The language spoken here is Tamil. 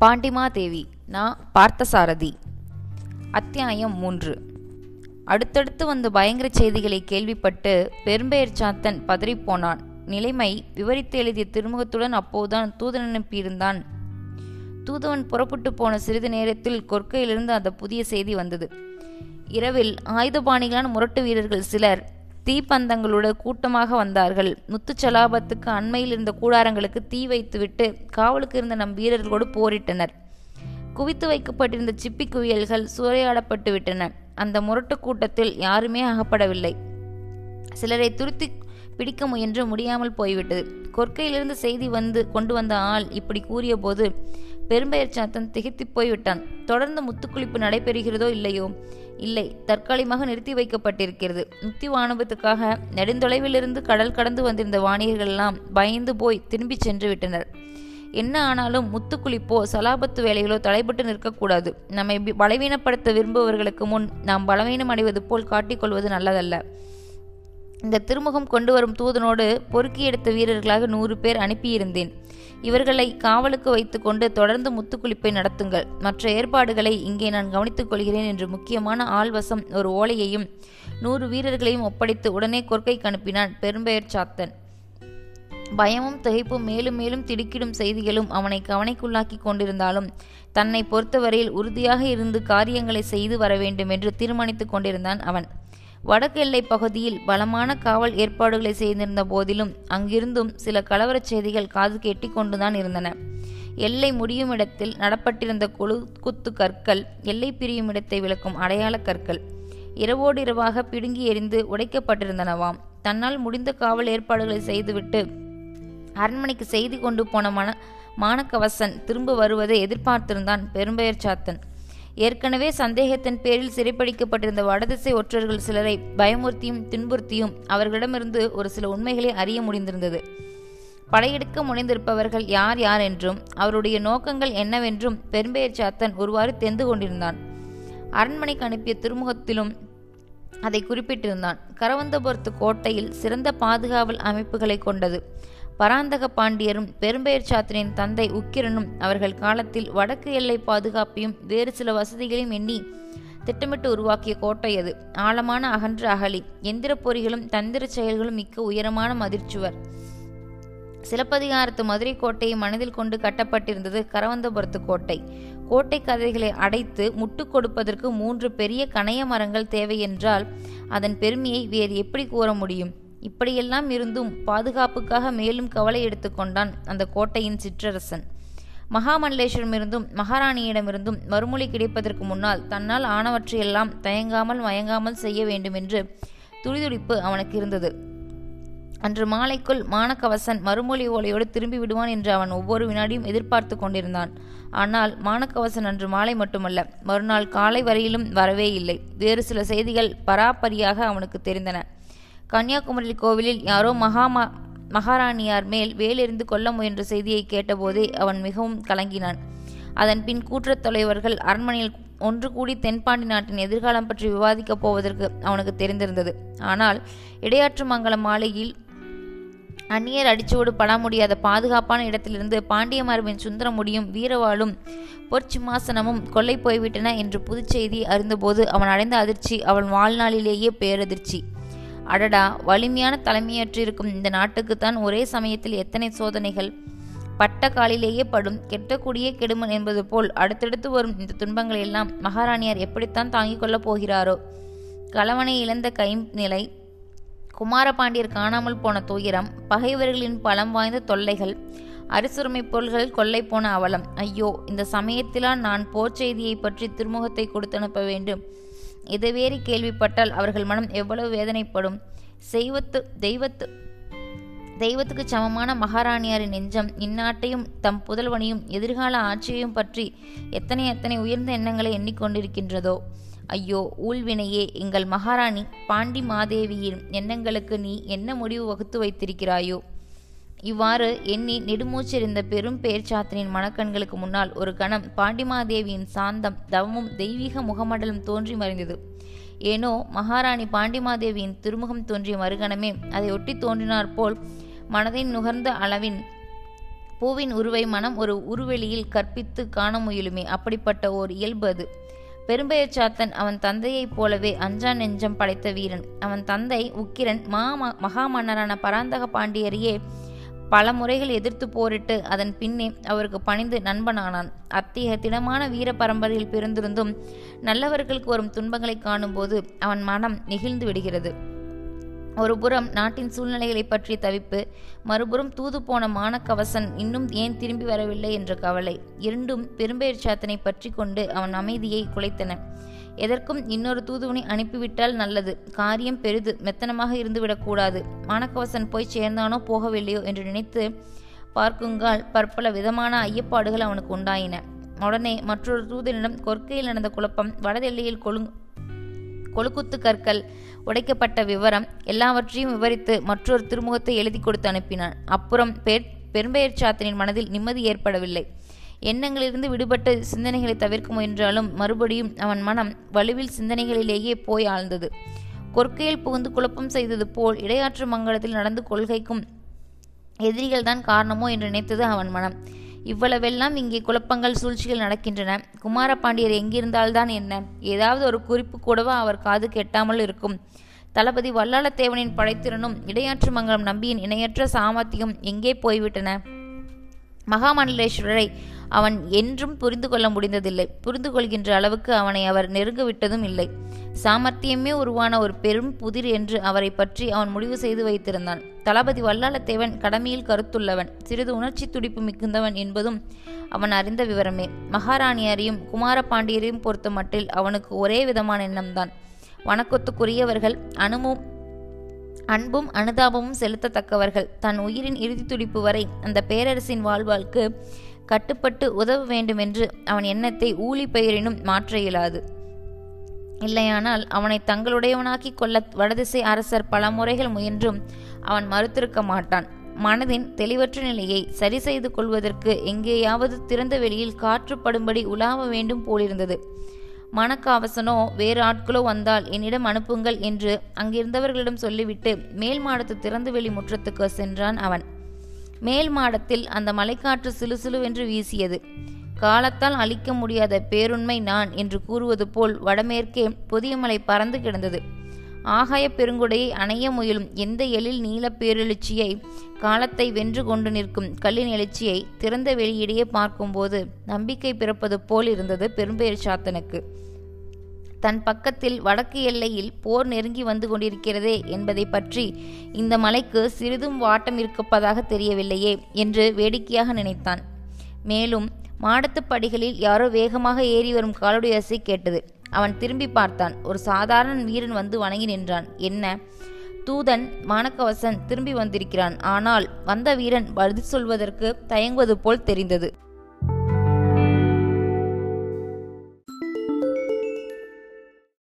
பாண்டிமாதேவி நான் பார்த்தசாரதி. அத்தியாயம் மூன்று. அடுத்தடுத்து வந்த பயங்கர செய்திகளை கேள்விப்பட்டு பெரும்பெயர் சாத்தன் பதறிப்போனான். நிலைமை விவரித்து எழுதிய திருமுகத்துடன் அப்போதுதான் தூதன் அனுப்பியிருந்தான். தூதுவன் புறப்பட்டு போன சிறிது நேரத்தில் கொற்கையிலிருந்து அந்த புதிய செய்தி வந்தது. இரவில் ஆயுதபாணிகளான முரட்டு வீரர்கள் சிலர் தீப்பந்தங்களோட கூட்டமாக வந்தார்கள். முத்துச்சலாபத்துக்கு அண்மையில் இருந்த கூடாரங்களுக்கு தீ வைத்துவிட்டு காவலுக்கு இருந்த நம் வீரர்களோடு போரிட்டனர். குவித்து வைக்கப்பட்டிருந்த சிப்பி குவியல்கள் சூறையாடப்பட்டு விட்டன. அந்த முரட்டு கூட்டத்தில் யாருமே அகப்படவில்லை. சிலரை துருத்தி பிடிக்க முயன்று முடியாமல் போய்விட்டது. கொற்கையிலிருந்து செய்தி வந்து கொண்டு வந்த ஆள் இப்படி கூறியபோது பெரும்பெயர் சாத்தன் திகைத்து போய்விட்டான். தொடர்ந்து முத்துக்குளிப்பு நடைபெறுகிறதோ இல்லையோ? இல்லை தற்காலிகமாக நிறுத்தி வைக்கப்பட்டிருக்கிறது. முக்தி வானவத்துக்காக நெடுந்தொலைவிலிருந்து கடல் கடந்து வந்திருந்த வாணிகர்கள் எல்லாம் பயந்து போய் திரும்பி சென்று விட்டனர். என்ன ஆனாலும் முத்துக்குளிப்போ சலாபத்து வேலைகளோ தடைபட்டு நிற்கக்கூடாது. நம்மை பலவீனப்படுத்த விரும்புபவர்களுக்கு முன் நாம் பலவீனம் அடைவது போல் காட்டிக்கொள்வது நல்லதல்ல. இந்த திருமுகம் கொண்டு வரும் தூதனோடு பொறுக்கி எடுத்த வீரர்களாக நூறு பேர் அனுப்பியிருந்தேன். இவர்களை காவலுக்கு வைத்துக்கொண்டு தொடர்ந்து முத்துக்குளிப்பை நடத்துங்கள். மற்ற ஏற்பாடுகளை இங்கே நான் கவனித்துக் கொள்கிறேன் என்று முக்கியமான ஆள்வசம் ஒரு ஓலையையும் நூறு வீரர்களையும் ஒப்படைத்து உடனே கொற்கைக்கு அனுப்பினான் பெரும்பெயர் சாத்தன். பயமும் திகைப்பும் மேலும் மேலும் திடுக்கிடும் செய்திகளும் அவனை கவனைக்குள்ளாக்கி கொண்டிருந்தாலும் தன்னை பொறுத்தவரையில் உறுதியாக இருந்து காரியங்களை செய்து வர வேண்டும் என்று தீர்மானித்துக் கொண்டிருந்தான் அவன். வடக்கு எல்லை பகுதியில் பலமான காவல் ஏற்பாடுகளை செய்திருந்த போதிலும் அங்கிருந்தும் சில கலவரச் செய்திகள் காது கொண்டுதான் இருந்தன. எல்லை முடியும் இடத்தில் நடப்பட்டிருந்த குழு குத்து கற்கள் எல்லை பிரியும் இடத்தை விளக்கும் அடையாள கற்கள் இரவோடு இரவாக பிடுங்கி எறிந்து உடைக்கப்பட்டிருந்தனவாம். தன்னால் முடிந்த காவல் ஏற்பாடுகளை செய்துவிட்டு அரண்மனைக்கு செய்தி கொண்டு போன மன மானக்கவசன் திரும்ப வருவதை எதிர்பார்த்திருந்தான் பெரும்பெயர் சாத்தன் ஏற்கனவே சந்தேகத்தின் பேரில் சிறைப்படிக்கப்பட்டிருந்த வடதிசை ஒற்றர்கள் சிலரை பயமுறுத்தியும் துன்புறுத்தியும் அவர்களிடமிருந்து ஒரு சில உண்மைகளை அறிய முடிந்திருந்தது. படையெடுக்க முனைந்திருப்பவர்கள் யார் யார் என்றும் அவருடைய நோக்கங்கள் என்னவென்றும் பெரும்பெயர் சாத்தன் ஒருவாறு தெரிந்து கொண்டிருந்தான். அரண்மனைக்கு அனுப்பிய திருமுகத்திலும் அதை குறிப்பிட்டிருந்தான். கரவந்தபுரத்து கோட்டையில் சிறந்த பாதுகாவல் அமைப்புகளை கொண்டது. பராந்தக பாண்டியரும் பெரும்பெயர் சாத்திரின் தந்தை உக்கிரனும் அவர்கள் காலத்தில் வடக்கு எல்லை பாதுகாப்பையும் வேறு சில வசதிகளையும் எண்ணி திட்டமிட்டு உருவாக்கிய கோட்டை அது. ஆழமான அகன்ற அகலி எந்திர பொறிகளும் தந்திர செயல்களும் மிக்க உயரமான மதிர்ச்சுவர். சிலப்பதிகாரத்து மதுரை கோட்டையை மனதில் கொண்டு கட்டப்பட்டிருந்தது கரவந்தபுரத்து கோட்டை. கோட்டை கதைகளை அடைத்து முட்டு கொடுப்பதற்கு மூன்று பெரிய கணைய மரங்கள் தேவை என்றால் அதன் பெருமையை வேறு எப்படி கூற முடியும்? இப்படியெல்லாம் இருந்தும் பாதுகாப்புக்காக மேலும் கவலை எடுத்துக்கொண்டான் அந்த கோட்டையின் சிற்றரசன். மகாமல்லேஸ்வரமிருந்தும் மகாராணியிடமிருந்தும் மறுமொழி கிடைப்பதற்கு முன்னால் தன்னால் ஆனவற்றையெல்லாம் தயங்காமல் மயங்காமல் செய்ய வேண்டுமென்று துடிதுடிப்பு அவனுக்கு இருந்தது. அன்று மாலைக்குள் மானக்கவசன் மறுமொழி ஓலையோடு திரும்பி விடுவான் என்று அவன் ஒவ்வொரு வினாடியும் எதிர்பார்த்து கொண்டிருந்தான். ஆனால் மானக்கவசன் அன்று மாலை மட்டுமல்ல மறுநாள் காலை வரையிலும் வரவே இல்லை. வேறு சில செய்திகள் பராபரியாக அவனுக்கு தெரிந்தன. கன்னியாகுமரி கோவிலில் யாரோ மகாமா மகாராணியார் மேல் வேலெறிந்து கொல்ல முயன்ற செய்தியை கேட்டபோதே அவன் மிகவும் கலங்கினான். அதன் பின் கூற்றத் தலைவர்கள் அரண்மனையில் ஒன்று கூடி தென்பாண்டி நாட்டின் எதிர்காலம் பற்றி விவாதிக்கப் போவதற்கு அவனுக்கு தெரிந்திருந்தது. ஆனால் இடையாற்று மங்கலம் மாலையில் அந்நியர் அடிச்சோடு பட முடியாத பாதுகாப்பான இடத்திலிருந்து பாண்டிய மரபின் சுந்தரமுடியும் வீரவாளும் பொற்சிம்மாசனமும் கொள்ளை போய்விட்டன என்று புதுச்செய்தி அறிந்தபோது அவன் அடைந்த அதிர்ச்சி அவன் வாழ்நாளிலேயே பேரதிர்ச்சி. அடடா வலிமையான தலைமையற்றிருக்கும் இந்த நாட்டுக்குத்தான் ஒரே சமயத்தில் எத்தனை சோதனைகள்? பட்ட காலிலேயே படும் கெட்டக்கூடிய கெடுமன் என்பது போல் அடுத்தடுத்து வரும் இந்த துன்பங்கள் எல்லாம் மகாராணியார் எப்படித்தான் தாங்கிக் கொள்ளப் போகிறாரோ? கலவனை இழந்த கை நிலை குமாரபாண்டியர் காணாமல் போன துயரம் பகைவர்களின் பலம் வாய்ந்த தொல்லைகள் அரிசுரிமை பொருள்கள் கொள்ளை போன அவலம். ஐயோ இந்த சமயத்திலா நான் போர் செய்தியை பற்றி திருமுகத்தை கொடுத்தனுப்ப வேண்டும். இதை கேள்விப்பட்டால் அவர்கள் மனம் எவ்வளவு வேதனைப்படும்? செய்வத்து தெய்வத்து தெய்வத்துக்கு சமமான மகாராணியாரின் நெஞ்சம் இந்நாட்டையும் தம் புதல்வனையும் எதிர்கால ஆட்சியையும் பற்றி எத்தனை எத்தனை உயர்ந்த எண்ணங்களை எண்ணிக்கொண்டிருக்கின்றதோ? ஐயோ ஊழ்வினையே எங்கள் மகாராணி பாண்டி மாதேவியின் எண்ணங்களுக்கு நீ என்ன முடிவு வகுத்து வைத்திருக்கிறாயோ? இவ்வாறு எண்ணி நெடுமூச்செறிந்த பெரும் பேர்ச்சாத்தனின் மனக்கண்களுக்கு முன்னால் ஒரு கணம் பாண்டிமாதேவியின் சாந்தம் தவமும் தெய்வீக முகமண்டலம் தோன்றி மறைந்தது. ஏனோ மகாராணி பாண்டிமாதேவியின் திருமுகம் தோன்றிய மறுகணமே அதை ஒட்டி தோன்றினார் போல் மனதின் நுகர்ந்த அளவின் பூவின் உருவை மனம் ஒரு உருவெளியில் கற்பித்து காண முயலுமே. அப்படிப்பட்ட ஓர் இயல்பு அது. பெரும்பெயர்ச்சாத்தன் அவன் தந்தையைப் போலவே அஞ்சா நெஞ்சம் படைத்த வீரன். அவன் தந்தை உக்கிரன் மா மகா மன்னரான பராந்தக பாண்டியரையே பல முறைகள் எதிர்த்து போரிட்டு அதன் பின்னே அவருக்கு பணிந்து நண்பனானான். அத்தகைய திடமான வீர பரம்பரையில் பிறந்திருந்தும் நல்லவர்களுக்கு வரும் துன்பங்களை காணும்போது அவன் மனம் நெகிழ்ந்து விடுகிறது. ஒரு புறம் நாட்டின் சூழ்நிலைகளை பற்றி தவிப்பு மறுபுறம் தூது போன மானக்கவசன் இன்னும் ஏன் திரும்பி வரவில்லை என்ற கவலை. இரண்டும் பெரும்பெயர் சாத்தனை பற்றி கொண்டு அவன் அமைதியை குலைத்தன. எதற்கும் இன்னொரு தூதுவனை அனுப்பிவிட்டால் நல்லது. காரியம் பெரிது மெத்தனமாக இருந்துவிடக்கூடாது. மாணக்கவசன் போய் சேர்ந்தானோ போகவில்லையோ என்று நினைத்து பார்க்குங்கால் பற்பல விதமான ஐயப்பாடுகள் அவனுக்கு உண்டாயின. உடனே மற்றொரு தூதனிடம் கொற்கையில் நடந்த குழப்பம் வடதெல்லையில் கொழு கொழுக்குத்து கற்கள் உடைக்கப்பட்ட விவரம் எல்லாவற்றையும் விவரித்து மற்றொரு திருமுகத்தை எழுதி கொடுத்து அனுப்பினான். அப்புறம் பெர் பெரும்பெயர் சாத்தனின் மனதில் நிம்மதி ஏற்படவில்லை. எண்ணங்களிலிருந்து விடுபட்ட சிந்தனைகளை தவிர்க்க முயன்றாலும் மறுபடியும் அவன் மனம் வலுவில் சிந்தனைகளிலேயே போய் ஆழ்ந்தது. கொற்கையில் புகுந்து குழப்பம் செய்தது போல் இடையாற்று மங்கலத்தில் நடந்து கொள்கைக்கும் எதிரிகள்தான் காரணமோ என்று நினைத்தது அவன் மனம். இவ்வளவெல்லாம் இங்கே குழப்பங்கள் சூழ்ச்சிகள் நடக்கின்றன. குமாரபாண்டியர் எங்கிருந்தால்தான் என்ன? ஏதாவது ஒரு குறிப்பு கூடவா அவர் காது கெட்டாமல் இருக்கும்? தளபதி வல்லாளத்தேவனின் படைத்திறனும் இடையாற்று மங்கலம் நம்பியின் இணையற்ற சாமர்த்தியம் எங்கே போய்விட்டன? மகாமண்டலேஸ்வரரை அவன் என்றும் புரிந்து கொள்ள முடிந்ததில்லை. புரிந்து கொள்கின்ற அளவுக்கு அவனை அவர் நெருங்க விட்டதும் இல்லை. சாமர்த்தியமே உருவான ஒரு பெரும் புதிர் என்று அவரை பற்றி அவன் முடிவு செய்து வைத்திருந்தான். தளபதி வல்லாளத்தேவன் கடமையில் கருத்துள்ளவன். சிறிது உணர்ச்சி துடிப்பு மிகுந்தவன் என்பதும் அவன் அறிந்த விவரமே. மகாராணியாரையும் குமாரபாண்டியரையும் பொறுத்த மட்டில் அவனுக்கு ஒரே விதமான எண்ணம்தான். வணக்கத்துக்குரியவர்கள் அனுமும் அன்பும் அனுதாபமும் செலுத்தத்தக்கவர்கள். தன் உயிரின் இறுதி துடிப்பு வரை அந்த பேரரசின் வாழ்வாழ்க்கு கட்டுப்பட்டு உதவ வேண்டுமென்று அவன் எண்ணத்தை ஊழி பெயரினும் மாற்ற இயலாது. இல்லையானால் அவனை தங்களுடையவனாக்கிக் கொள்ள வடதிசை அரசர் பல முறைகள் முயன்றும் அவன் மறுத்திருக்க மாட்டான். மனதின் தெளிவற்ற நிலையை சரி செய்து கொள்வதற்கு எங்கேயாவது திறந்த வெளியில் காற்றுப்படும்படி உலாவ வேண்டும் போலிருந்தது. மணக்காவசனோ வேறு ஆட்களோ வந்தால் என்னிடம் அனுப்புங்கள் என்று அங்கிருந்தவர்களிடம் சொல்லிவிட்டு மேல் மாடத்து திறந்து வெளி முற்றத்துக்கு சென்றான் அவன். மேல் மாடத்தில் அந்த மலைக்காற்று சிலுசிலுவென்று வீசியது. காலத்தால் அழிக்க முடியாத பேருண்மை நான் என்று கூறுவது போல் வடமேற்கே புதியமலை பறந்து கிடந்தது. ஆகாய பெருங்குடையை அணைய முயலும் எந்த எழில் நீல பேரெழுச்சியை காலத்தை வென்று கொண்டு நிற்கும் கல்லின் எழுச்சியை திறந்த வெளியிடையே பார்க்கும்போது நம்பிக்கை பிறப்பது போல் இருந்தது பெரும்பெயர் சாத்தனுக்கு தன் பக்கத்தில் வடக்கு எல்லையில் போர் நெருங்கி வந்து கொண்டிருக்கிறதே என்பதை பற்றி இந்த மலைக்கு சிறிதும் வாட்டம் இருக்கப்பதாக தெரியவில்லையே என்று வேடிக்கையாக நினைத்தான். மேலும் மாடத்துப்படிகளில் யாரோ வேகமாக ஏறி வரும் காலுடைய அசை கேட்டது. அவன் திரும்பி பார்த்தான். ஒரு சாதாரண வீரன் வந்து வணங்கி நின்றான். என்ன? தூதன் மானக்கவசன் திரும்பி வந்திருக்கிறான். ஆனால் வந்த வீரன் பதில் சொல்வதற்கு தயங்குவது போல் தெரிந்தது.